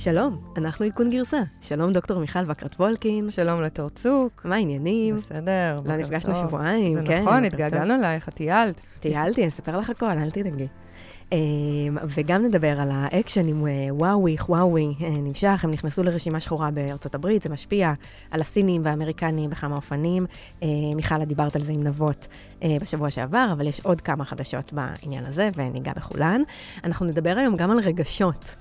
שלום, אנחנו עדכון גרסה. שלום דוקטור מיכל וקרט וולקין. שלום לתור צוק. מה העניינים? בסדר. לא נפגשנו שבועיים, זה כן. נכון, התגעגענו אלייך, את טיילת. טיילתי, אני אספר לך הכל, אל תדאגי. וגם נדבר על האקשן עם וואווי, וואווי נמשך, הם נכנסו לרשימה שחורה בארצות הברית, זה משפיע על הסינים והאמריקנים בכמה אופנים. מיכל, דיברת על זה עם נבות בשבוע שעבר, אבל יש עוד כמה חדשות בעניין הזה, וניגע בכולן. אנחנו נדבר היום גם על רגשות.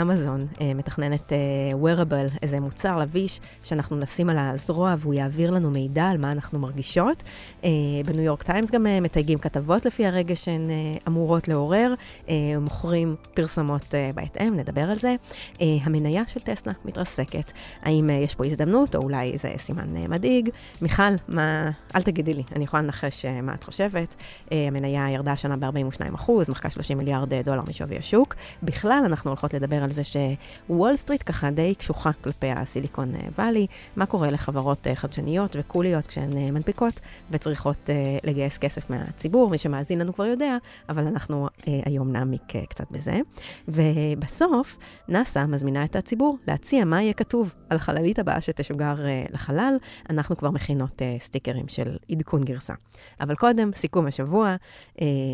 אמזון מתכננת wearable, איזה מוצר לביש שאנחנו נשים על הזרוע והוא יעביר לנו מידע על מה אנחנו מרגישות. בניו יורק טיימס גם מתייגים כתבות לפי הרגע שהן אמורות לעורר, מוכרים פרסומות בהתאם, נדבר על זה. המניה של טסלה מתרסקת. האם יש פה הזדמנות או אולי זה סימן מדאיג? מיכל, מה... אל תגידי לי, אני יכולה לנחש מה את חושבת. המניה ירדה השנה ב-42%, מחקה 30 מיליארד דולר משווי השוק. בכלל, אנחנו הולכות לדבר על זה שוול סטריט ככה די קשוחה כלפי הסיליקון וואלי, מה קורה לחברות חדשניות וקוליות כשהן מנפיקות וצריכות לגייס כסף מהציבור, מי שמאזין לנו כבר יודע, אבל אנחנו היום נעמיק קצת בזה. ובסוף, נאס"א מזמינה את הציבור להציע מה יהיה כתוב על חללית הבאה שתשוגר לחלל. אנחנו כבר מכינות סטיקרים של עדכון גרסה. אבל קודם, סיכום השבוע,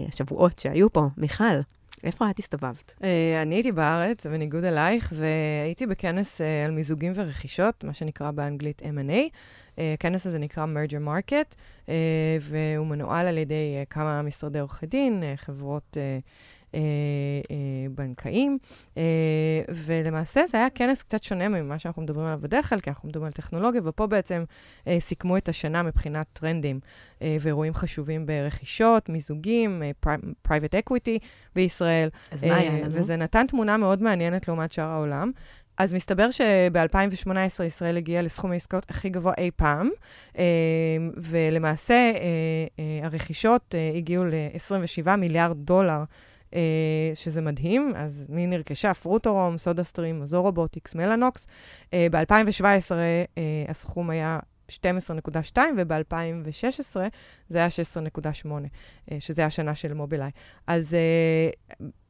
השבועות שהיו פה. מיכל, איפה את הסתובבת? Uh, אני הייתי בארץ, בניגוד אלייך, והייתי בכנס uh, על מיזוגים ורכישות, מה שנקרא באנגלית M&A. Uh, הכנס הזה נקרא Merger Market, והוא מנוהל על ידי כמה משרדי עורכי דין, חברות... אה, אה, בנקאים, אה, ולמעשה זה היה כנס קצת שונה ממה שאנחנו מדברים עליו בדרך כלל, כי אנחנו מדברים על טכנולוגיה, ופה בעצם אה, סיכמו את השנה מבחינת טרנדים אה, ואירועים חשובים ברכישות, מיזוגים, אה, private equity בישראל. אז מה היה לנו? וזה נתן תמונה מאוד מעניינת לעומת שאר העולם. אז מסתבר שב-2018 ישראל הגיעה לסכום העסקאות הכי גבוה אי פעם, ולמעשה הרכישות הגיעו ל-27 מיליארד דולר. שזה מדהים, אז מי נרכשה? פרוטורום, סודה סטרים, מזור רובוטיקס, מלאנוקס. ב-2017 הסכום היה 12.2, וב-2016 זה היה 16.8, שזה השנה של מובילאיי. אז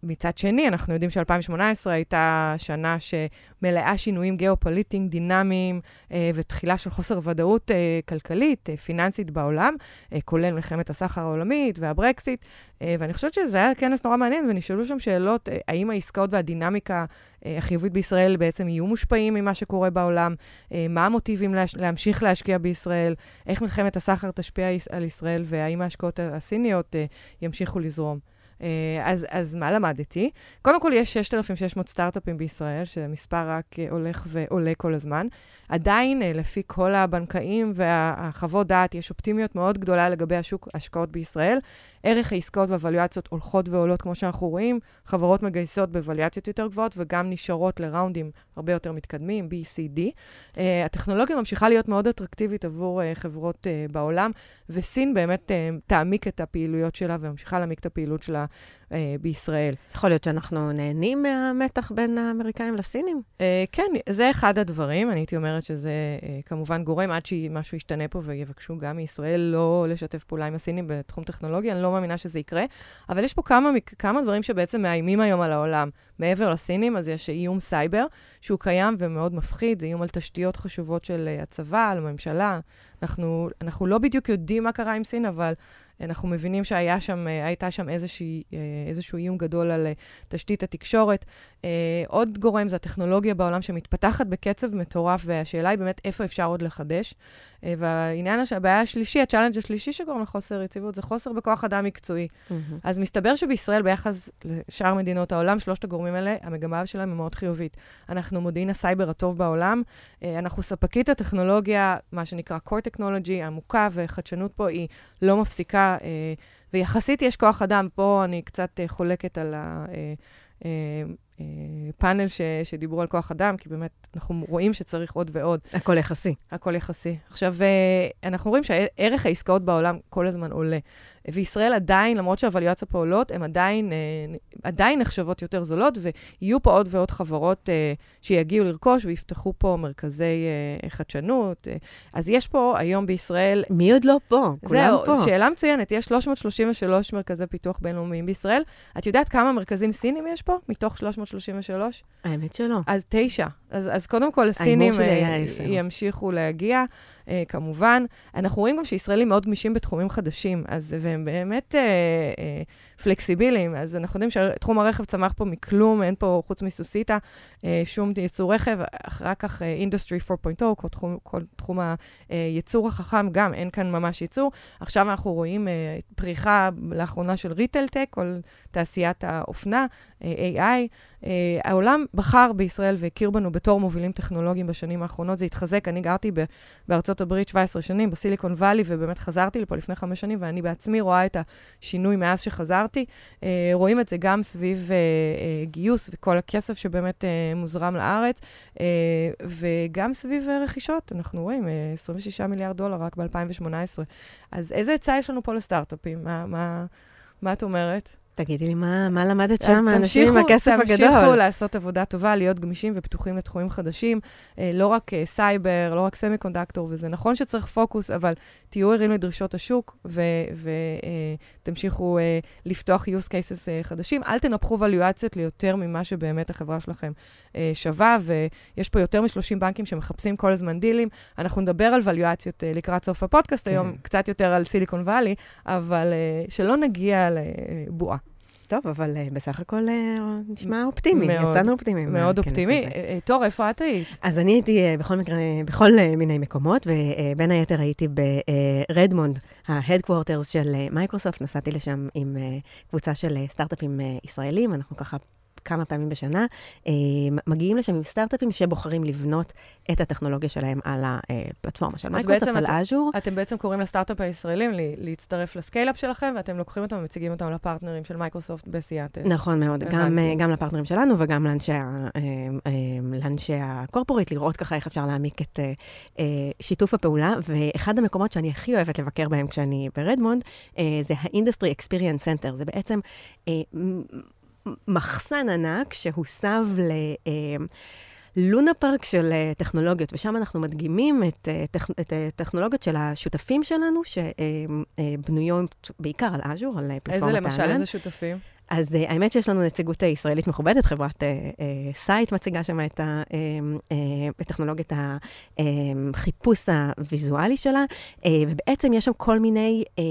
מצד שני, אנחנו יודעים ש-2018 הייתה שנה שמלאה שינויים גיאופוליטיים, דינמיים, אה, ותחילה של חוסר ודאות אה, כלכלית, אה, פיננסית בעולם, אה, כולל מלחמת הסחר העולמית והברקסיט, אה, ואני חושבת שזה היה כנס נורא מעניין, ונשאלו שם שאלות, אה, האם העסקאות והדינמיקה אה, החיובית בישראל בעצם יהיו מושפעים ממה שקורה בעולם, אה, מה המוטיבים להש- להמשיך להשקיע בישראל, איך מלחמת הסחר תשפיע על ישראל, והאם ההשקעות הסיניות אה, ימשיכו לזרום. אז, אז מה למדתי? קודם כל, יש 6,600 סטארט-אפים בישראל, שמספר רק הולך ועולה כל הזמן. עדיין, לפי כל הבנקאים והחוות דעת, יש אופטימיות מאוד גדולה לגבי השוק ההשקעות בישראל. ערך העסקאות והווליואציות הולכות ועולות, כמו שאנחנו רואים. חברות מגייסות בווליואציות יותר גבוהות וגם נשארות לראונדים הרבה יותר מתקדמים, B, C, D. Uh, הטכנולוגיה ממשיכה להיות מאוד אטרקטיבית עבור uh, חברות uh, בעולם, וסין באמת uh, תעמיק את הפעילויות שלה וממשיכה להעמיק את הפעילות שלה uh, בישראל. יכול להיות שאנחנו נהנים מהמתח בין האמריקאים לסינים? Uh, כן, זה אחד הדברים. אני הייתי אומרת שזה uh, כמובן גורם עד שמשהו ישתנה פה ויבקשו גם מישראל לא לשתף פעולה עם הסינים בתחום טכנולוגיה. אני לא מאמינה שזה יקרה, אבל יש פה כמה, כמה דברים שבעצם מאיימים היום על העולם. מעבר לסינים, אז יש איום סייבר, שהוא קיים ומאוד מפחיד, זה איום על תשתיות חשובות של הצבא, על הממשלה. אנחנו, אנחנו לא בדיוק יודעים מה קרה עם סין, אבל אנחנו מבינים שהייתה שם, שם איזושהי, איזשהו איום גדול על תשתית התקשורת. עוד גורם זה הטכנולוגיה בעולם שמתפתחת בקצב מטורף, והשאלה היא באמת איפה אפשר עוד לחדש. והעניין, הבעיה השלישי, ה challenge השלישי שגורם לחוסר יציבות, זה חוסר בכוח אדם מקצועי. Mm-hmm. אז מסתבר שבישראל, ביחס לשאר מדינות העולם, שלושת הגורמים האלה, המגמה שלהם היא מאוד חיובית. אנחנו מודיעין הסייבר הטוב בעולם, אנחנו ספקית הטכנולוגיה, מה שנקרא core technology, עמוקה וחדשנות פה היא לא מפסיקה, ויחסית יש כוח אדם. פה אני קצת חולקת על ה... פאנל ש, שדיברו על כוח אדם, כי באמת אנחנו רואים שצריך עוד ועוד. הכל יחסי. הכל יחסי. עכשיו, אנחנו רואים שערך העסקאות בעולם כל הזמן עולה. וישראל עדיין, למרות שהוואליואציה פה עולות, הן עדיין, אה, עדיין נחשבות יותר זולות, ויהיו פה עוד ועוד חברות אה, שיגיעו לרכוש ויפתחו פה מרכזי אה, חדשנות. אז יש פה היום בישראל... מי עוד לא פה? כולם זהו, פה. שאלה מצוינת. יש 333 מרכזי פיתוח בינלאומיים בישראל. את יודעת כמה מרכזים סינים יש פה, מתוך 333? האמת שלא. אז תשע. אז, אז קודם כל, הסינים אה. ימשיכו להגיע, אה, כמובן. אנחנו רואים גם שישראלים מאוד גמישים בתחומים חדשים, אז, והם באמת אה, אה, פלקסיביליים. אז אנחנו יודעים שתחום הרכב צמח פה מכלום, אין פה, חוץ מסוסיתא, אה, שום ייצור רכב. אחר כך אה, industry 4.0, כל תחום, כל תחום הייצור החכם, גם אין כאן ממש ייצור. עכשיו אנחנו רואים אה, פריחה לאחרונה של retail tech, כל תעשיית האופנה, אה, AI. Uh, העולם בחר בישראל והכיר בנו בתור מובילים טכנולוגיים בשנים האחרונות. זה התחזק. אני גרתי ב- בארצות הברית 17 שנים, בסיליקון וואלי, ובאמת חזרתי לפה לפני חמש שנים, ואני בעצמי רואה את השינוי מאז שחזרתי. Uh, רואים את זה גם סביב uh, uh, גיוס וכל הכסף שבאמת uh, מוזרם לארץ, uh, וגם סביב uh, רכישות. אנחנו רואים uh, 26 מיליארד דולר רק ב-2018. אז איזה עצה יש לנו פה לסטארט-אפים? מה, מה, מה את אומרת? תגידי לי, מה, מה למדת שם, האנשים עם הכסף תמשיכו הגדול? לעשות עבודה טובה, להיות גמישים ופתוחים לתחומים חדשים, אה, לא רק אה, סייבר, לא רק semiconductor, וזה נכון שצריך פוקוס, אבל תהיו ערים לדרישות השוק ותמשיכו אה, לפתוח use cases חדשים. אל תנפחו ולואציות ליותר ממה שבאמת החברה שלכם שווה, ויש פה יותר מ-30 בנקים שמחפשים כל הזמן דילים. אנחנו נדבר על ולואציות אה, לקראת סוף הפודקאסט היום, כן. קצת יותר על סיליקון וואלי, אבל שלא נגיע לבועה. טוב, אבל אה, בסך הכל אה, נשמע אופטימי, מאוד, יצאנו אופטימיים. מאוד אופטימי. הזה. אה, תור, איפה את היית? אז אני הייתי בכל מקרה, בכל מיני מקומות, ובין היתר הייתי ברדמונד, ה headquarters של מייקרוסופט, נסעתי לשם עם קבוצה של סטארט-אפים ישראלים, אנחנו ככה כמה פעמים בשנה, אה, מגיעים לשם עם סטארט-אפים שבוחרים לבנות את הטכנולוגיה שלהם על הפלטפורמה של מייקרוסופט, על את- אז'ור. אתם בעצם קוראים לסטארט-אפ הישראלים לי- להצטרף ל scale-up שלכם, ואתם לוקחים אותם ומציגים אותם ל partners ים של מייקרוסופט בסיאטל. נכון מאוד, גם. אה, גם ל partners ים שלנו וגם לאנשי, אה, לאנשי ה corporate, לראות ככה איך אפשר להעמיק את שיתוף הפעולה. ואחד המקומות שאני הכי אוהבת לבקר בהם כשאני ברדמונד, זה ה-Industry Experience Center. זה בעצם מחסן ענק שהוסב ל... אה, לונה פארק של אה, טכנולוגיות, ושם אנחנו מדגימים את, אה, טכ, את אה, טכנולוגיות של השותפים שלנו, שבנויות בעיקר על אז'ור, על פלטפורמת הענן. למשל, איזה שותפים? אז uh, האמת שיש לנו נציגות ישראלית מכובדת, חברת uh, uh, Syte מציגה שם את, טכנולוגיית החיפוש הוויזואלי שלה, ובעצם יש שם כל מיני... Uh,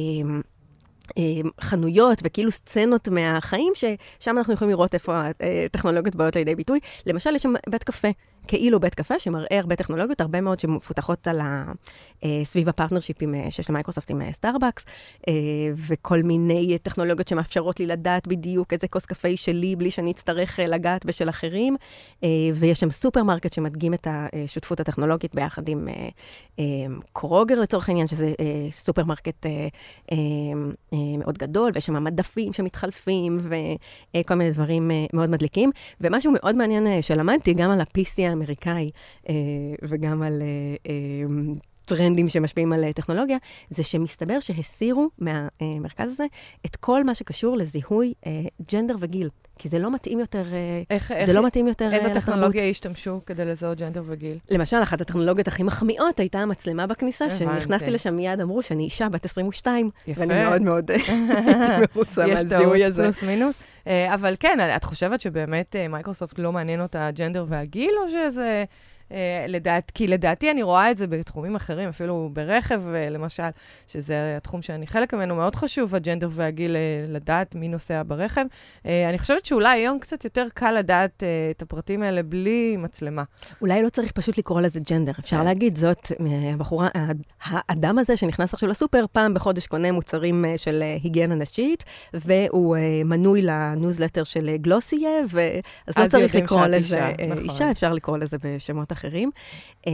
חנויות וכאילו סצנות מהחיים, ששם אנחנו יכולים לראות איפה הטכנולוגיות באות לידי ביטוי. למשל, יש שם בית קפה, כאילו בית קפה, שמראה הרבה טכנולוגיות, הרבה מאוד שמפותחות על ה... אה, סביב ה partnership ים אה, שיש למייקרוסופט עם אה, סטארבקס, אה, וכל מיני טכנולוגיות שמאפשרות לי לדעת בדיוק איזה כוס קפה היא שלי, בלי שאני אצטרך אה, לגעת בשל אחרים. אה, ויש שם סופרמרקט שמדגים את השותפות הטכנולוגית ביחד עם אה, אה, קרוגר לצורך העניין, שזה אה, סופרמרקט אה, אה, אה, מאוד גדול, ויש שם מדפים שמתחלפים, וכל מיני דברים אה, מאוד מדליקים. ומשהו מאוד מעניין אה, שלמדתי, גם על ה-PC האמריקאי, אה, וגם על אה, אה, טרנדים שמשפיעים על טכנולוגיה, זה שמסתבר שהסירו מהמרכז הזה את כל מה שקשור לזיהוי ג'נדר וגיל. כי זה לא מתאים יותר, אה, איך, איך, זה לא מתאים יותר אה, איזה. טכנולוגיה השתמשו כדי לזהות ג'נדר וגיל? למשל, אחת הטכנולוגיות הכי מחמיאות הייתה המצלמה בכניסה. שנכנסתי לשם מיד אמרו שאני אישה בת 22, יפה. ואני מאוד מאוד הייתי מרוצה יש טעות, מהזיהוי הזה. פלוס מינוס. אה, אבל כן, את חושבת שבאמת אה, מייקרוסופט לא מעניין אותה הג'נדר והגיל, או שזה... אה, לדעת, כי לדעתי אני רואה את זה בתחומים אחרים, אפילו ברכב אה, למשל, שזה התחום שאני חלק ממנו, מאוד חשוב, הג'נדר והגיל, אה, לדעת מי נוסע ברכב. אני חושבת שאולי היום קצת יותר קל לדעת את הפרטים האלה בלי מצלמה. אולי לא צריך פשוט לקרוא לזה gender. אפשר כן. להגיד, זאת הבחורה, האדם הזה שנכנס עכשיו לסופר, פעם בחודש קונה מוצרים של היגיינה נשית, והוא מנוי לניוזלטר של Glossier. אז לא צריך לקרוא לזה אישה, נכון. אישה, אפשר לקרוא לזה בשמות אחרים. אה,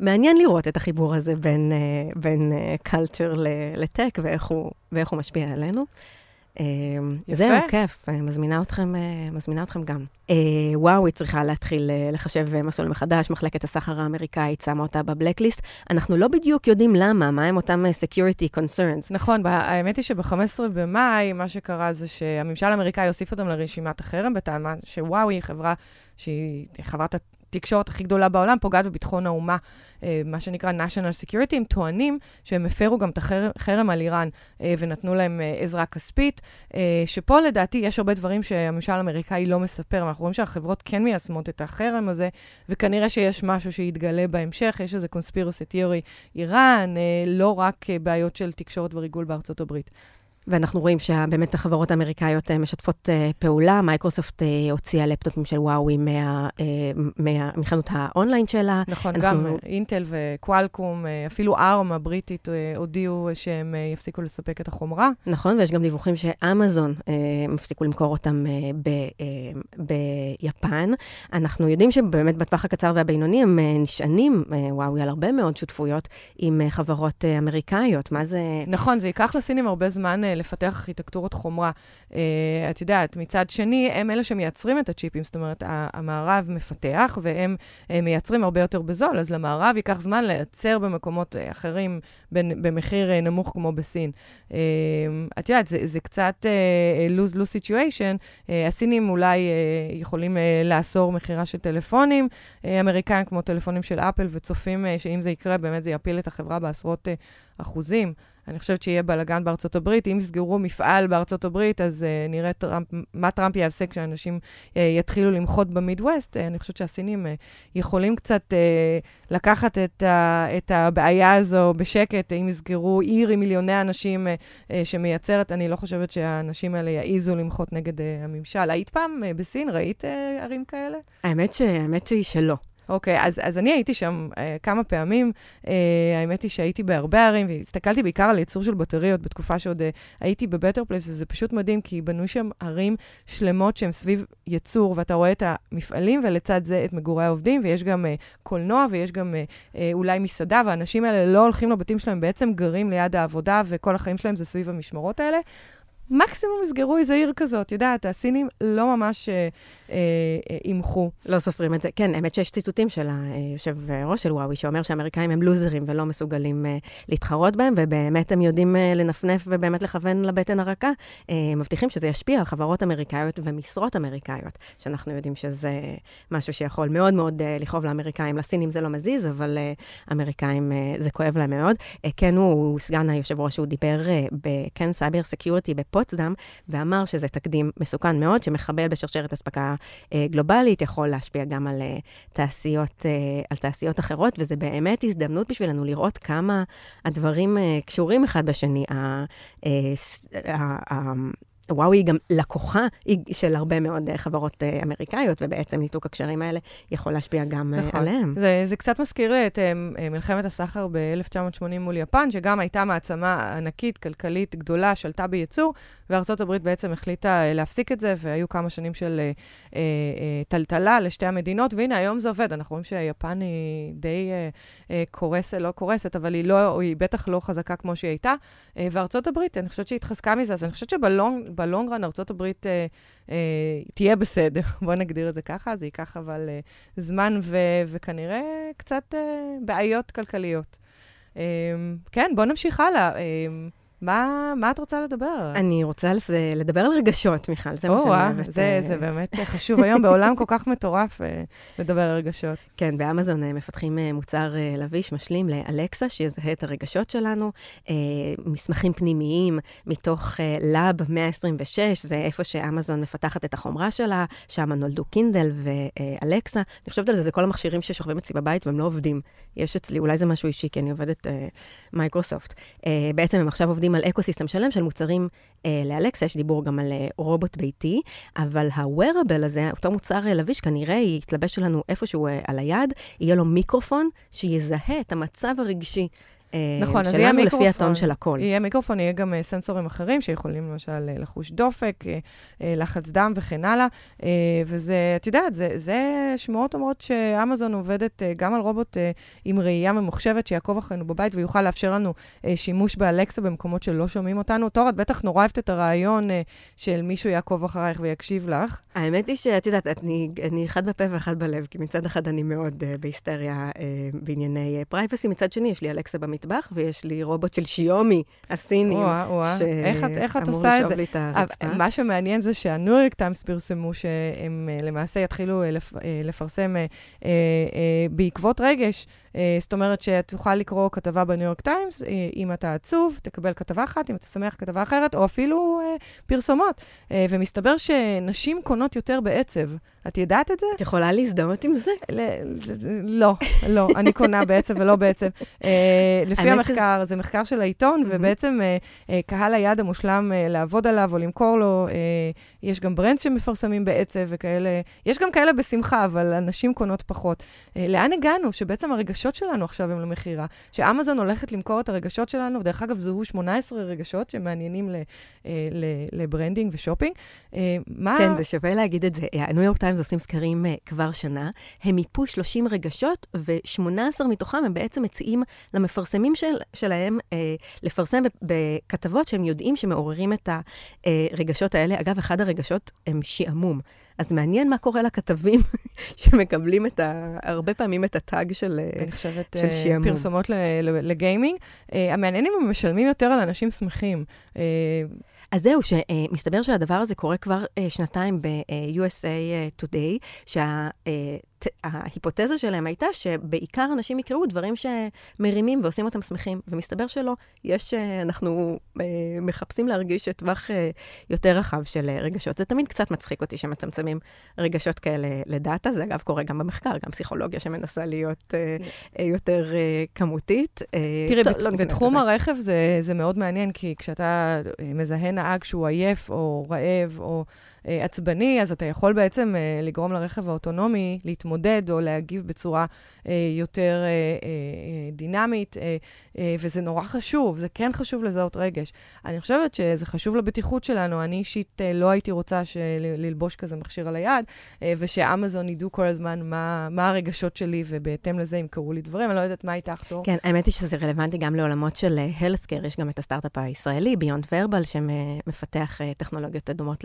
מעניין לראות את החיבור הזה בין, אה, בין culture ל tech ואיך הוא, ואיך הוא משפיע עלינו. יפה. זהו, כיף, מזמינה אתכם, מזמינה אתכם גם. וואו, היא צריכה להתחיל לחשב מסלול מחדש, מחלקת הסחר האמריקאית שמה אותה בבלקליסט. אנחנו לא בדיוק יודעים למה, מה הם אותם security concerns. נכון, האמת היא שב-15 במאי, מה שקרה זה שהממשל האמריקאי הוסיף אותם לרשימת החרם, בטענה שוואו היא חברה שהיא חברת התקשורת הכי גדולה בעולם, פוגעת בביטחון האומה, אה, מה שנקרא national security, הם טוענים שהם הפרו גם את החרם על איראן אה, ונתנו להם אה, עזרה כספית, שפה לדעתי יש הרבה דברים שהממשל האמריקאי לא מספר, ואנחנו רואים שהחברות כן מיישמות את החרם הזה, וכנראה שיש משהו שיתגלה בהמשך, יש איזה קונספירוסי תיאורי איראן, לא רק בעיות של תקשורת וריגול בארצות הברית. ואנחנו רואים שבאמת החברות האמריקאיות אה, משתפות אה, פעולה. מייקרוסופט אה, הוציאה לפטופים של וואוי מחנות האונליין שלה. נכון, אנחנו... גם אינטל וקוואלקום, אפילו ארם הבריטית הודיעו שהם יפסיקו לספק את החומרה. נכון, ויש גם דיווחים שאמזון הפסיקו למכור אותם ב, ביפן. אנחנו יודעים שבאמת בטווח הקצר והבינוני הם נשענים, וואוי, על הרבה מאוד שותפויות עם חברות אמריקאיות. מה זה... נכון, זה ייקח לסינים הרבה זמן לפתח ארכיטקטורות חומרה. Uh, את יודעת, מצד שני, הם אלה שמייצרים את הצ'יפים, זאת אומרת, המערב מפתח, והם uh, מייצרים הרבה יותר בזול, אז למערב ייקח זמן לייצר במקומות uh, אחרים במחיר נמוך כמו בסין. Uh, את יודעת, זה, זה קצת lose-lose situation. Uh, הסינים אולי uh, יכולים uh, לאסור מכירה של טלפונים uh, אמריקאים, כמו טלפונים של אפל, וצופים uh, שאם זה יקרה, באמת זה יפיל את החברה בעשרות uh, אחוזים. אני חושבת שיהיה בלאגן בארצות הברית. אם יסגרו מפעל בארצות הברית, אז uh, נראה טראמפ, מה טראמפ יעשה כשאנשים uh, יתחילו למחות במידווסט. Uh, אני חושבת שהסינים uh, יכולים קצת uh, לקחת את, ה, את הבעיה הזו בשקט, אם יסגרו עיר עם מיליוני אנשים uh, uh, שמייצרת. אני לא חושבת שהאנשים האלה יעיזו למחות נגד uh, הממשל. היית פעם uh, בסין? ראית uh, ערים כאלה? האמת, ש... האמת שהיא שלא. אוקיי, אז, אז אני הייתי שם אה, כמה פעמים. אה, האמת היא שהייתי בהרבה ערים, והסתכלתי בעיקר על ייצור של בטריות בתקופה שעוד אה, הייתי בבטר פלייס, וזה פשוט מדהים, כי בנו שם ערים שלמות שהן סביב ייצור, ואתה רואה את המפעלים, ולצד זה את מגורי העובדים, ויש גם אה, קולנוע, ויש גם אה, אה, אולי מסעדה, והאנשים האלה לא הולכים לבתים שלהם, בעצם גרים ליד העבודה, וכל החיים שלהם זה סביב המשמרות האלה. מקסימום יסגרו איזה עיר כזאת, יודעת, הסינים לא ממש אימחו. אה, אה, לא סופרים את זה. כן, האמת שיש ציטוטים של היושב ראש של וואוי, שאומר שהאמריקאים הם לוזרים ולא מסוגלים אה, להתחרות בהם, ובאמת הם יודעים אה, לנפנף ובאמת לכוון לבטן הרכה. אה, מבטיחים שזה ישפיע על חברות אמריקאיות ומשרות אמריקאיות, שאנחנו יודעים שזה משהו שיכול מאוד מאוד אה, לכאוב לאמריקאים. לסינים זה לא מזיז, אבל אה, אמריקאים אה, זה כואב להם מאוד. אה, כן, הוא, סגן היושב ראש, הוא דיבר אה, בכן סייבר סקיורטי, בפוצדם, ואמר שזה תקדים מסוכן מאוד, שמחבל בשרשרת אספקה אה, גלובלית, יכול להשפיע גם על, אה, תעשיות, אה, על תעשיות אחרות, וזה באמת הזדמנות בשבילנו לראות כמה הדברים אה, קשורים אחד בשני. ה, אה, ה, ה, וואו היא גם לקוחה של הרבה מאוד אה, חברות אה, אמריקאיות, ובעצם ניתוק הקשרים האלה יכול להשפיע גם אה, נכון. עליהם. זה, זה קצת מזכיר את מלחמת הסחר ב-1980 מול יפן, שגם הייתה מעצמה ענקית, כלכלית, גדולה, שלטה בייצור, וארצות הברית בעצם החליטה להפסיק את זה, והיו כמה שנים של אה, אה, טלטלה לשתי המדינות, והנה, היום זה עובד. אנחנו רואים שיפן היא די אה, אה, קורסת, לא קורסת, אבל היא, לא, היא בטח לא חזקה כמו שהיא הייתה. אה, וארצות הברית, אני חושבת שהיא התחזקה מזה, אז אני חושבת שבלונג... בלונגרן ארצות הברית אה, אה, תהיה בסדר, בואו נגדיר את זה ככה, זה ייקח אבל אה, זמן ו- וכנראה קצת אה, בעיות כלכליות. אה, כן, בואו נמשיך הלאה. אה, מה, מה את רוצה לדבר? אני רוצה לזה, לדבר על רגשות, מיכל, זה מה שאני אוהבת. זה, זה באמת חשוב היום, בעולם כל כך מטורף אה, לדבר על רגשות. כן, באמזון אה, מפתחים אה, מוצר לביש משלים לאלקסה, שיזהה את הרגשות שלנו, מסמכים פנימיים מתוך Lab 126, זה איפה שאמזון מפתחת את החומרה שלה, שם נולדו קינדל ואלקסה. אני חושבת על זה, זה כל המכשירים ששוכבים אצלי בבית והם לא עובדים. יש אצלי, אולי זה משהו אישי, כי אני עובדת מייקרוסופט. בעצם הם עכשיו עובדים עובדים על ecosystem שלם של מוצרים אה, לאלקסה, יש דיבור גם על אה, רובוט ביתי, אבל ה-wearable הזה, אותו מוצר אה, לביש, כנראה יתלבש לנו איפשהו אה, על היד, יהיה לו מיקרופון שיזהה את המצב הרגשי. Uh, נכון, אז שלנו יהיה לפי מיקרופון. הטון של הקול. יהיה מיקרופון, יהיה גם אה, סנסורים אחרים שיכולים למשל אה, לחוש דופק, אה, אה, לחץ דם וכן הלאה. אה, וזה, את יודעת, זה, זה שמועות אומרות שאמזון עובדת אה, גם על רובוט אה, עם ראייה ממוחשבת שיעקוב אחרינו בבית ויוכל לאפשר לנו אה, שימוש באלקסה במקומות שלא שומעים אותנו. תור, את בטח נורא אוהבת את הרעיון אה, של מישהו יעקוב אחרייך ויקשיב לך. האמת היא שאת יודעת, אני, אני אחד בפה ואחד בלב, כי מצד אחד אני מאוד בהיסטריה בענייני privacy, מצד שני יש לי אלכסה במטבח, ויש לי רובוט של שיומי, הסיני, וואה, וואה. איך את- איך את שאמור לשאוב לי את הרצפה. מה שמעניין זה שהניו יורק טיימס פרסמו שהם אה, למעשה יתחילו אה, אה, לפרסם בעקבות רגש. אה, זאת אומרת שתוכל לקרוא כתבה בניו יורק טיימס, אה, אם אתה עצוב, תקבל כתבה אחת, אם אתה שמח, כתבה אחרת, או אפילו אה, פרסומות. ומסתבר שנשים קונות יותר בעצב. את ידעת את זה? את יכולה להזדהות עם זה? לא, לא, אני קונה בעצב ולא בעצב. לפי המחקר, זה מחקר של העיתון. ובעצם קהל היעד המושלם לעבוד עליו או למכור לו, יש גם ברנדס שמפרסמים בעצב וכאלה, יש גם כאלה בשמחה, אבל הנשים קונות פחות. לאן הגענו? שבעצם הרגשות שלנו עכשיו הם למכירה, שאמזון הולכת למכור את הרגשות שלנו, ודרך אגב, זוהו 18 רגשות שמעניינים אה, ל branding ו shopping. אה, מה... כן, זה שווה להגיד את זה. הניו יורק טיימס עושים סקרים אה, כבר שנה, הם מיפו 30 רגשות, ו-18 מתוכם הם בעצם מציעים למפרסמים של, שלהם אה, לפרסם בכתבות שהם יודעים שמעוררים את הרגשות האלה. אגב, אחד הרגשות הם שעמום. אז מעניין מה קורה לכתבים שמקבלים את ה, הרבה פעמים את הטאג של... אה, אני חושבת, של אה, שעמום. פרסומות לגיימינג. אה, המעניין אם הם משלמים יותר על אנשים שמחים. אז זהו, שמסתבר שהדבר הזה קורה כבר שנתיים ב-USA Today, שההיפותזה שלהם הייתה שבעיקר אנשים יקראו דברים שמרימים ועושים אותם שמחים, ומסתבר שלא. יש, אה, אנחנו אה, מחפשים להרגיש טווח אה, יותר רחב של רגשות. זה תמיד קצת מצחיק אותי שמצמצמים רגשות כאלה לדאטה, זה אגב קורה גם במחקר, גם פסיכולוגיה שמנסה להיות אה, יותר כמותית. תראי, בת- לא בתחום. הרכב זה, זה מאוד מעניין, כי כשאתה מזהה נהג שהוא עייף או רעב או עצבני, אז אתה יכול בעצם אה, לגרום לרכב האוטונומי להתמודד או להגיב בצורה אה, יותר אה, אה, אה, דינמית, אה, אה, וזה נורא חשוב, זה כן חשוב לזהות רגש. אני חושבת שזה חשוב לבטיחות שלנו. אני אישית לא הייתי רוצה ללבוש כזה מכשיר על היד, ושאמזון ידעו כל הזמן מה, מה הרגשות שלי, ובהתאם לזה ימכרו לי דברים. אני לא יודעת מה איתך, תור. כן, האמת היא שזה רלוונטי גם לעולמות של healthcare, יש גם את הסטארט-אפ הישראלי, ביונד ורבל, שמפתח טכנולוגיות דומות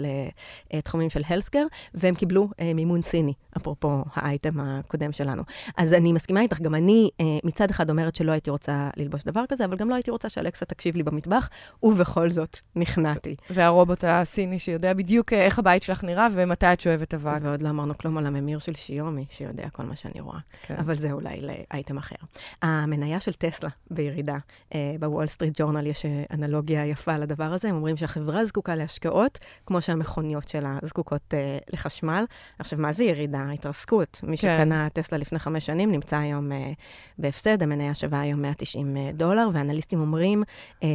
לתחומים של healthcare, והם קיבלו מימון סיני, אפרופו האייטם הקודם שלנו. אז אני מסכימה איתך, גם אני אה, מצד אחד אומרת שלא הייתי רוצה ללבוש דבר כזה, אבל גם לא הייתי רוצה שאלכסה תקשיב לי במטבח, ובכל זאת נכנעתי. והרובוט הסיני שיודע בדיוק אה, איך הבית שלך נראה ומתי את שואבת אבק. ועוד לא אמרנו כלום על הממיר של שיומי, שיודע כל מה שאני רואה. כן. אבל זה אולי לאייטם אחר. המניה של טסלה בירידה, אה, בוול סטריט ג'ורנל יש אה, אנלוגיה יפה לדבר הזה, הם אומרים שהחברה זקוקה להשקעות, כמו שהמכוניות שלה זקוקות אה, לחשמל. עכשיו, מה זה ירידה? התרסקות. מי כן. שקנה טסלה לפני חמש שנים נמצא היום אה, בהפסד, המניה שווה היום 190 אה, דולר, ואנליסטים אומרים אה,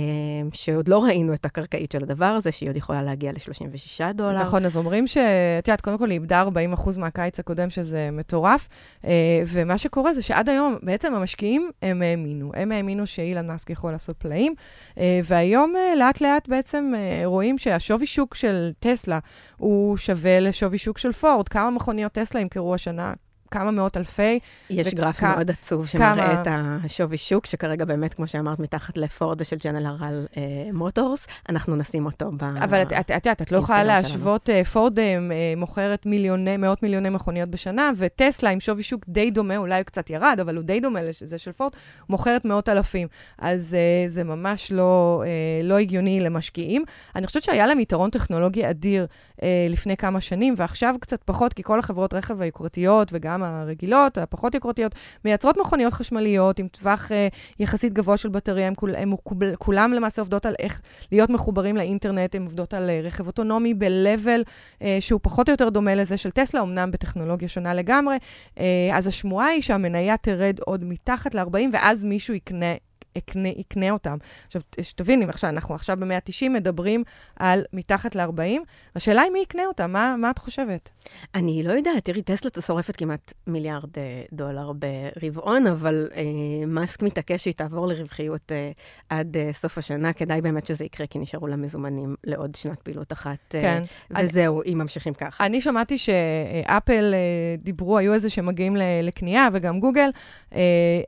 שעוד לא ראינו את הקרקעית של הדבר הזה, שהיא עוד יכולה להגיע ל-36 דולר. נכון, אז אומרים ש... את יודעת, קודם כל היא איבדה 40% מהקיץ הקודם, שזה מטורף, אה, ומה שקורה זה שעד היום, בעצם המשקיעים, הם האמינו. הם האמינו שאילן מאסק יכול לעשות פלאים, אה, והיום אה, לאט-לאט בעצם אה, רואים שהשווי שוק של טסלה הוא שווה לשווי שוק של פורד. כמה מכוניות טסלה ימכרו השנה? כמה מאות אלפי. יש וכ- גרף כ- מאוד עצוב שמראה כמה- את השווי שוק, שכרגע באמת, כמו שאמרת, מתחת לפורד ושל ג'נרל מוטורס, אנחנו נשים אותו ב... אבל את את- את יודעת, את לא יכולה להשוות, אה, פורד אה, אה, מוכרת מיליוני, מאות מיליוני מכוניות בשנה, וטסלה עם שווי שוק די דומה, אולי הוא קצת ירד, אבל הוא די דומה לזה של פורד, מוכרת מאות אלפים. אז אה, זה ממש לא, אה, לא הגיוני למשקיעים. אני חושבת שהיה להם יתרון טכנולוגי אדיר אה, לפני כמה שנים, ועכשיו קצת פחות, כי כל החברות רכב היוקרתיות, וגם הרגילות, הפחות יוקרתיות, מייצרות מכוניות חשמליות עם טווח אה, יחסית גבוה של בטריה, הם, כול, הם כול- כולם למעשה עובדות על איך להיות מחוברים לאינטרנט, הן עובדות על אה, רכב אוטונומי ב-level אה, שהוא פחות או יותר דומה לזה של טסלה, אמנם בטכנולוגיה שונה לגמרי. אה, אז השמועה היא שהמניה תרד עוד מתחת ל-40, ואז מישהו יקנה יקנה, יקנה אותם. עכשיו, שתביני, עכשיו, אנחנו עכשיו ב-190 מדברים על מתחת ל-40, השאלה היא מי יקנה אותם, מה, מה את חושבת? אני לא יודעת, תראי, טסלה שורפת כמעט מיליארד אה, דולר ברבעון, אבל אה, מאסק מתעקש שהיא תעבור לרווחיות אה, עד אה, סוף השנה. כדאי באמת שזה יקרה, כי נשארו לה מזומנים לעוד שנת פעילות אחת. אה, כן. וזהו, אני, אם ממשיכים ככה. אני שמעתי שאפל אה, דיברו, היו איזה שמגיעים לקנייה, וגם גוגל. אה,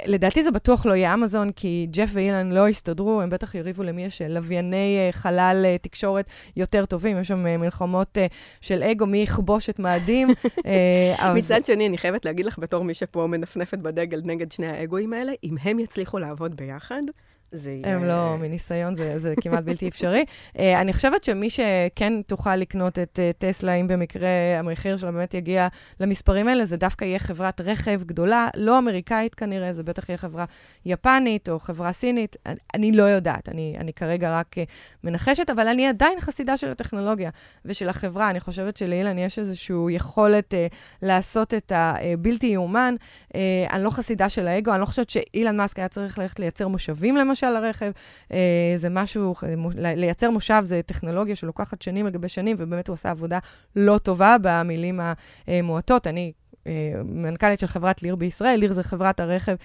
לדעתי זה בטוח לא יהיה אמזון, כי ג'ף ואילן לא הסתדרו, הם בטח יריבו למי יש לווייני אה, חלל אה, תקשורת יותר טובים. יש שם אה, מלחמות אה, של אגו, מי יכבוש את מאדים. אה, מצד שני, אני חייבת להגיד לך, בתור מי שפה מנפנפת בדגל נגד שני האגואים האלה, אם הם יצליחו לעבוד ביחד, זה יהיה... הם לא, מניסיון זה, זה כמעט בלתי אפשרי. uh, אני חושבת שמי שכן תוכל לקנות את uh, טסלה, אם במקרה המחיר שלה באמת יגיע למספרים האלה, זה דווקא יהיה חברת רכב גדולה, לא אמריקאית כנראה, זה בטח יהיה חברה יפנית או חברה סינית. אני, אני לא יודעת, אני, אני כרגע רק uh, מנחשת, אבל אני עדיין חסידה של הטכנולוגיה ושל החברה. אני חושבת שלאילן יש איזושהי יכולת uh, לעשות את הבלתי יאומן. Uh, אני לא חסידה של האגו, אני לא חושבת שאילן מאסק היה צריך ללכת לייצר מושבים, למשל. למשל לרכב, אה, זה משהו, לייצר מושב זה טכנולוגיה שלוקחת שנים לגבי שנים, ובאמת הוא עשה עבודה לא טובה במילים המועטות. אני אה, מנכ"לית של חברת ליר בישראל, ליר זה חברת הרכב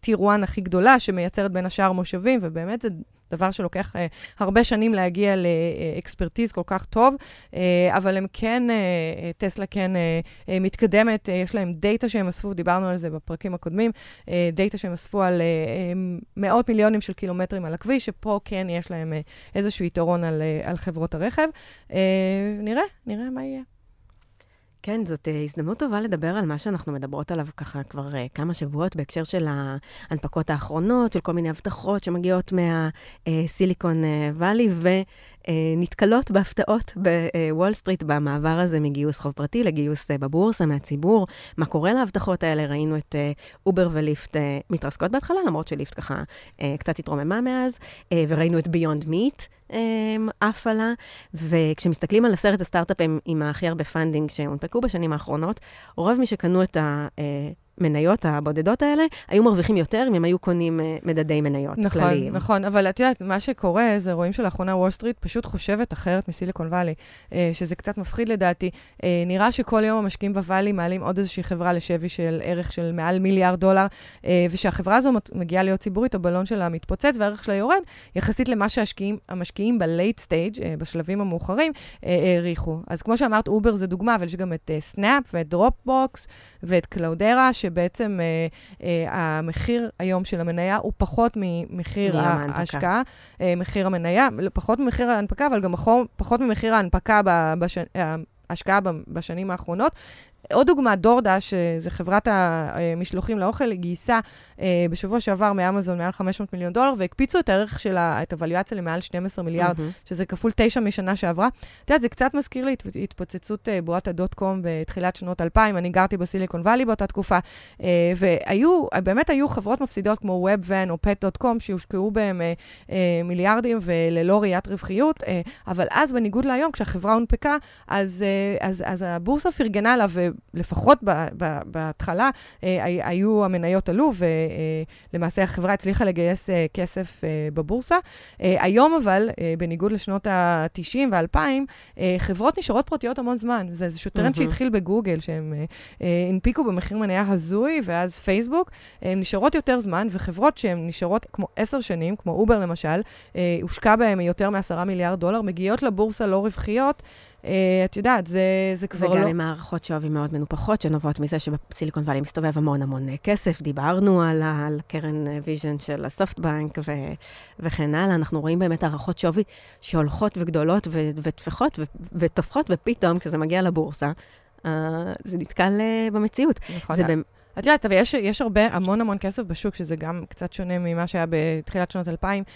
tier אה, 1 הכי גדולה, שמייצרת בין השאר מושבים, ובאמת זה דבר שלוקח uh, הרבה שנים להגיע ל expertise כל כך טוב, uh, אבל הם כן, uh, טסלה כן uh, uh, מתקדמת, uh, יש להם data שהם אספו, דיברנו על זה בפרקים הקודמים, uh, data שהם אספו על uh, מאות מיליונים של קילומטרים על הכביש, שפה כן יש להם uh, איזשהו יתרון על, uh, על חברות הרכב. Uh, נראה, נראה מה יהיה. כן, זאת אה, הזדמנות טובה לדבר על מה שאנחנו מדברות עליו ככה כבר uh, כמה שבועות, בהקשר של ההנפקות האחרונות, של כל מיני הבטחות שמגיעות מהסיליקון אה, וואלי, ונתקלות בהפתעות בוול סטריט במעבר הזה מגיוס חוב פרטי לגיוס uh, בבורסה מהציבור. מה קורה להבטחות האלה? ראינו את אובר וליפט מתרסקות בהתחלה, למרות שליפט ככה קצת התרוממה מאז, וראינו את Beyond Meat עפה על-, וכשמסתכלים על עשרת הסטארט-אפים עם הכי הרבה funding שהונפקו בשנים האחרונות, רוב מי שקנו את ה... אה, המניות הבודדות האלה, היו מרוויחים יותר אם הם היו קונים uh, מדדי מניות נכון, כלליים. נכון, נכון, אבל את יודעת, מה שקורה זה רואים שלאחרונה וול סטריט פשוט חושבת אחרת מסיליקון וואלי, uh, שזה קצת מפחיד לדעתי. Uh, נראה שכל יום המשקיעים בוואלי מעלים עוד איזושהי חברה לשווי של ערך של מעל מיליארד דולר, ושהחברה הזו מגיעה להיות ציבורית, הבלון שלה מתפוצץ והערך שלה יורד, יחסית למה שהמשקיעים stage, uh, בשלבים המאוחרים, העריכו. אז כמו שאמרת, אובר זה דוגמה, אבל יש גם את סנאפ ואת דרופבוקס ואת קלאודרה, שבעצם אה, אה, המחיר היום של המניה הוא פחות ממחיר ההשקעה, אה, מחיר המניה, פחות ממחיר ההנפקה, אבל גם פחות ממחיר ההנפקה, בש... ההשקעה בשנים האחרונות. עוד דוגמה, דורדה, שזו חברת המשלוחים לאוכל, גייסה אה, בשבוע שעבר מאמזון מעל 500 מיליון דולר, והקפיצו את הערך של את הווליואציה למעל 12 מיליארד, mm-hmm. שזה כפול 9 משנה שעברה. את יודעת, זה קצת מזכיר לי התפוצצות אה, בועת הדוט קום בתחילת שנות 2000, אני גרתי בסיליקון וואלי באותה תקופה, אה, והיו, באמת היו חברות מפסידות כמו WebVan או Pet.com, שהושקעו בהם מיליארדים וללא ראיית רווחיות, אבל אז, בניגוד להיום, כשהחברה הונפקה, אז, אז, אז הבורסה פרגנה לה, לפחות בהתחלה, אה, היו, המניות עלו, ולמעשה החברה הצליחה לגייס אה, כסף אה, בבורסה. היום אבל, בניגוד לשנות ה-90 וה-2000, חברות נשארות פרטיות המון זמן. זה איזשהו טרנד mm-hmm. שהתחיל בגוגל, שהם הנפיקו במחיר מניה הזוי, ואז פייסבוק, הן נשארות יותר זמן, וחברות שהן נשארות כמו עשר שנים, כמו אובר למשל, הושקע בהן יותר מ-10 מיליארד דולר, מגיעות לבורסה לא רווחיות, את יודעת, זה, זה כבר וגם לא... וגם עם הערכות שווי מאוד מנופחות, שנובעות מזה שבסיליקון וואלי מסתובב המון המון כסף. דיברנו על, על קרן ויז'ן של הסופטבנק ו, וכן הלאה. אנחנו רואים באמת הערכות שווי שהולכות וגדולות ו, וטפחות ו, וטופחות, ופתאום, כשזה מגיע לבורסה, uh, זה נתקל uh, במציאות. נכון. זה במ... את יודעת, אבל יש, יש הרבה, המון המון כסף בשוק, שזה גם קצת שונה ממה שהיה בתחילת שנות 2000, אה,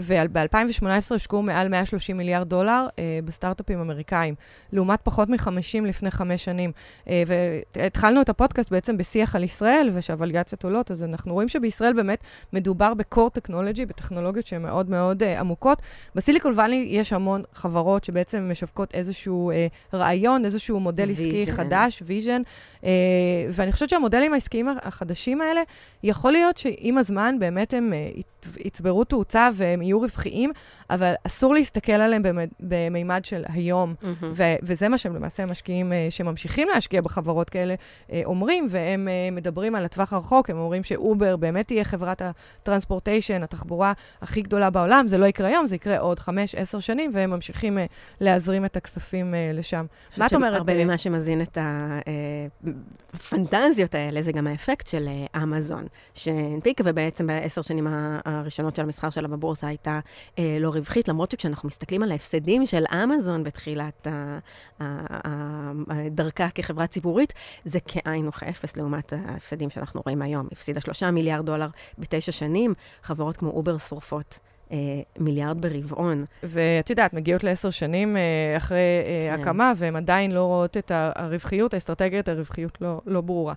וב-2018 הושקעו מעל 130 מיליארד דולר אה, בסטארט-אפים אמריקאים, לעומת פחות מ-50 לפני חמש שנים. אה, והתחלנו את הפודקאסט בעצם בשיח על ישראל, ושהוולואציות עולות, אז אנחנו רואים שבישראל באמת מדובר ב-core technology, בטכנולוגיות שהן מאוד מאוד עמוקות. בסיליקון וואלי יש המון חברות שבעצם משווקות איזשהו רעיון, איזשהו מודל עסקי חדש, vision, ואני חושבת שהמודלים העסקיים החדשים האלה, יכול להיות שעם הזמן באמת הם יצברו תאוצה והם יהיו רווחיים, אבל אסור להסתכל עליהם במימד של היום. Mm-hmm. ו- וזה מה שהם למעשה המשקיעים uh, שממשיכים להשקיע בחברות כאלה uh, אומרים, והם uh, מדברים על הטווח הרחוק, הם אומרים שאובר באמת תהיה חברת הטרנספורטיישן, התחבורה הכי גדולה בעולם, זה לא יקרה היום, זה יקרה עוד חמש, עשר שנים, והם ממשיכים uh, להזרים את הכספים uh, לשם. מה את אומרת? הרבה ממה שמזין את הפנטזיות האלה, זה גם האפקט של אמזון, שהנפיקה, ובעצם בעשר שנים הראשונות של המסחר שלה בבורסה הייתה לא רווחית, למרות שכשאנחנו מסתכלים על ההפסדים של אמזון בתחילת דרכה כחברה ציבורית, זה כאין וכאפס לעומת ההפסדים שאנחנו רואים היום. הפסידה שלושה מיליארד דולר בתשע שנים, חברות כמו אובר שורפות. אה, מיליארד ברבעון. ואת יודעת, מגיעות לעשר שנים אה, אחרי אה, כן. הקמה, והן עדיין לא רואות את הרווחיות, האסטרטגיית הרווחיות לא, לא ברורה.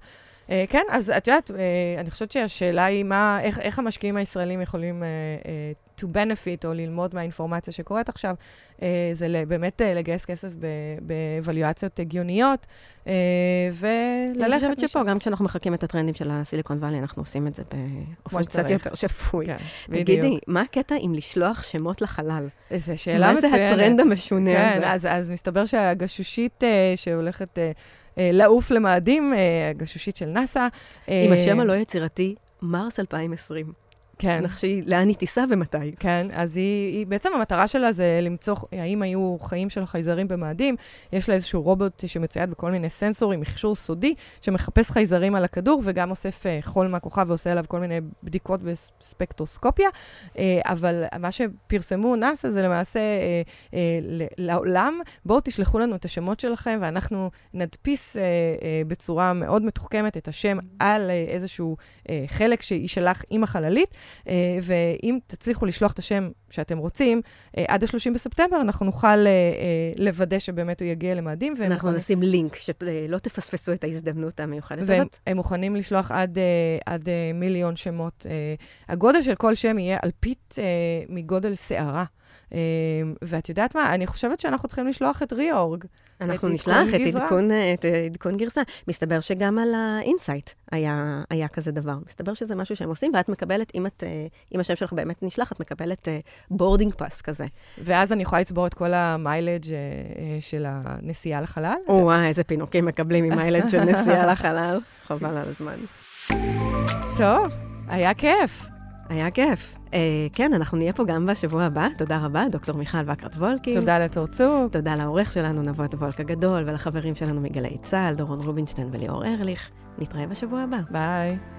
אה, כן, אז את יודעת, אה, אני חושבת שהשאלה היא מה, איך, איך המשקיעים הישראלים יכולים uh, to benefit או ללמוד מהאינפורמציה שקורית עכשיו, uh, זה באמת uh, לגייס כסף בוואליואציות הגיוניות, uh, וללכת... אני חושבת שפה, גם כשאנחנו מחקים את הטרנדים של הסיליקון וואלי, אנחנו עושים את זה באופן קצת יותר שפוי. כן, תגידי, בדיוק. מה הקטע עם לשלוח שמות לחלל? זו שאלה מצוינת. מה זה הטרנד המשונה כן, הזה? כן, אז, אז מסתבר שהגשושית uh, שהולכת... Uh, אה, לעוף למאדים, הגשושית של נאסא. עם השם הלא יצירתי, מרס 2020. כן. נחשי לאן היא תיסע ומתי. כן, אז היא, היא, בעצם המטרה שלה זה למצוא האם היו חיים של חייזרים במאדים. יש לה איזשהו רובוט שמצויד בכל מיני סנסורים, מכשור סודי, שמחפש חייזרים על הכדור וגם אוסף uh, חול מהכוכב ועושה עליו כל מיני בדיקות בספקטרוסקופיה. Uh, אבל מה שפרסמו נאס"א זה למעשה uh, uh, לעולם, בואו תשלחו לנו את השמות שלכם ואנחנו נדפיס uh, uh, בצורה מאוד מתוחכמת את השם על uh, איזשהו uh, חלק שיישלח עם החללית. אה, ואם תצליחו לשלוח את השם שאתם רוצים, אה, עד ה-30 בספטמבר, אנחנו נוכל אה, לוודא שבאמת הוא יגיע למאדים. אנחנו מוכנים... נשים לינק, שלא תפספסו את ההזדמנות המיוחדת והם, הזאת. והם מוכנים לשלוח עד, עד מיליון שמות. הגודל של כל שם יהיה אלפית מגודל שערה. ואת יודעת מה? אני חושבת שאנחנו צריכים לשלוח את reorg. אנחנו נשלח את עדכון, את עדכון גרסה. מסתבר שגם על ה InSight היה, היה כזה דבר. מסתבר שזה משהו שהם עושים, ואת מקבלת, אם, את, אם השם שלך באמת נשלח, את מקבלת boarding pass כזה. ואז אני יכולה לצבור את כל ה mileage של הנסיעה לחלל? וואי, איזה פינוקים מקבלים עם mileage של נסיעה לחלל. חבל על הזמן. טוב, היה כיף. היה כיף. Uh, כן, אנחנו נהיה פה גם בשבוע הבא. תודה רבה, דוקטור מיכל וקרת וולקין. תודה לתור צוק. תודה לעורך שלנו, נבות וולק הגדול, ולחברים שלנו מגלי צה"ל, דורון רובינשטיין וליאור ארליך. נתראה בשבוע הבא. ביי.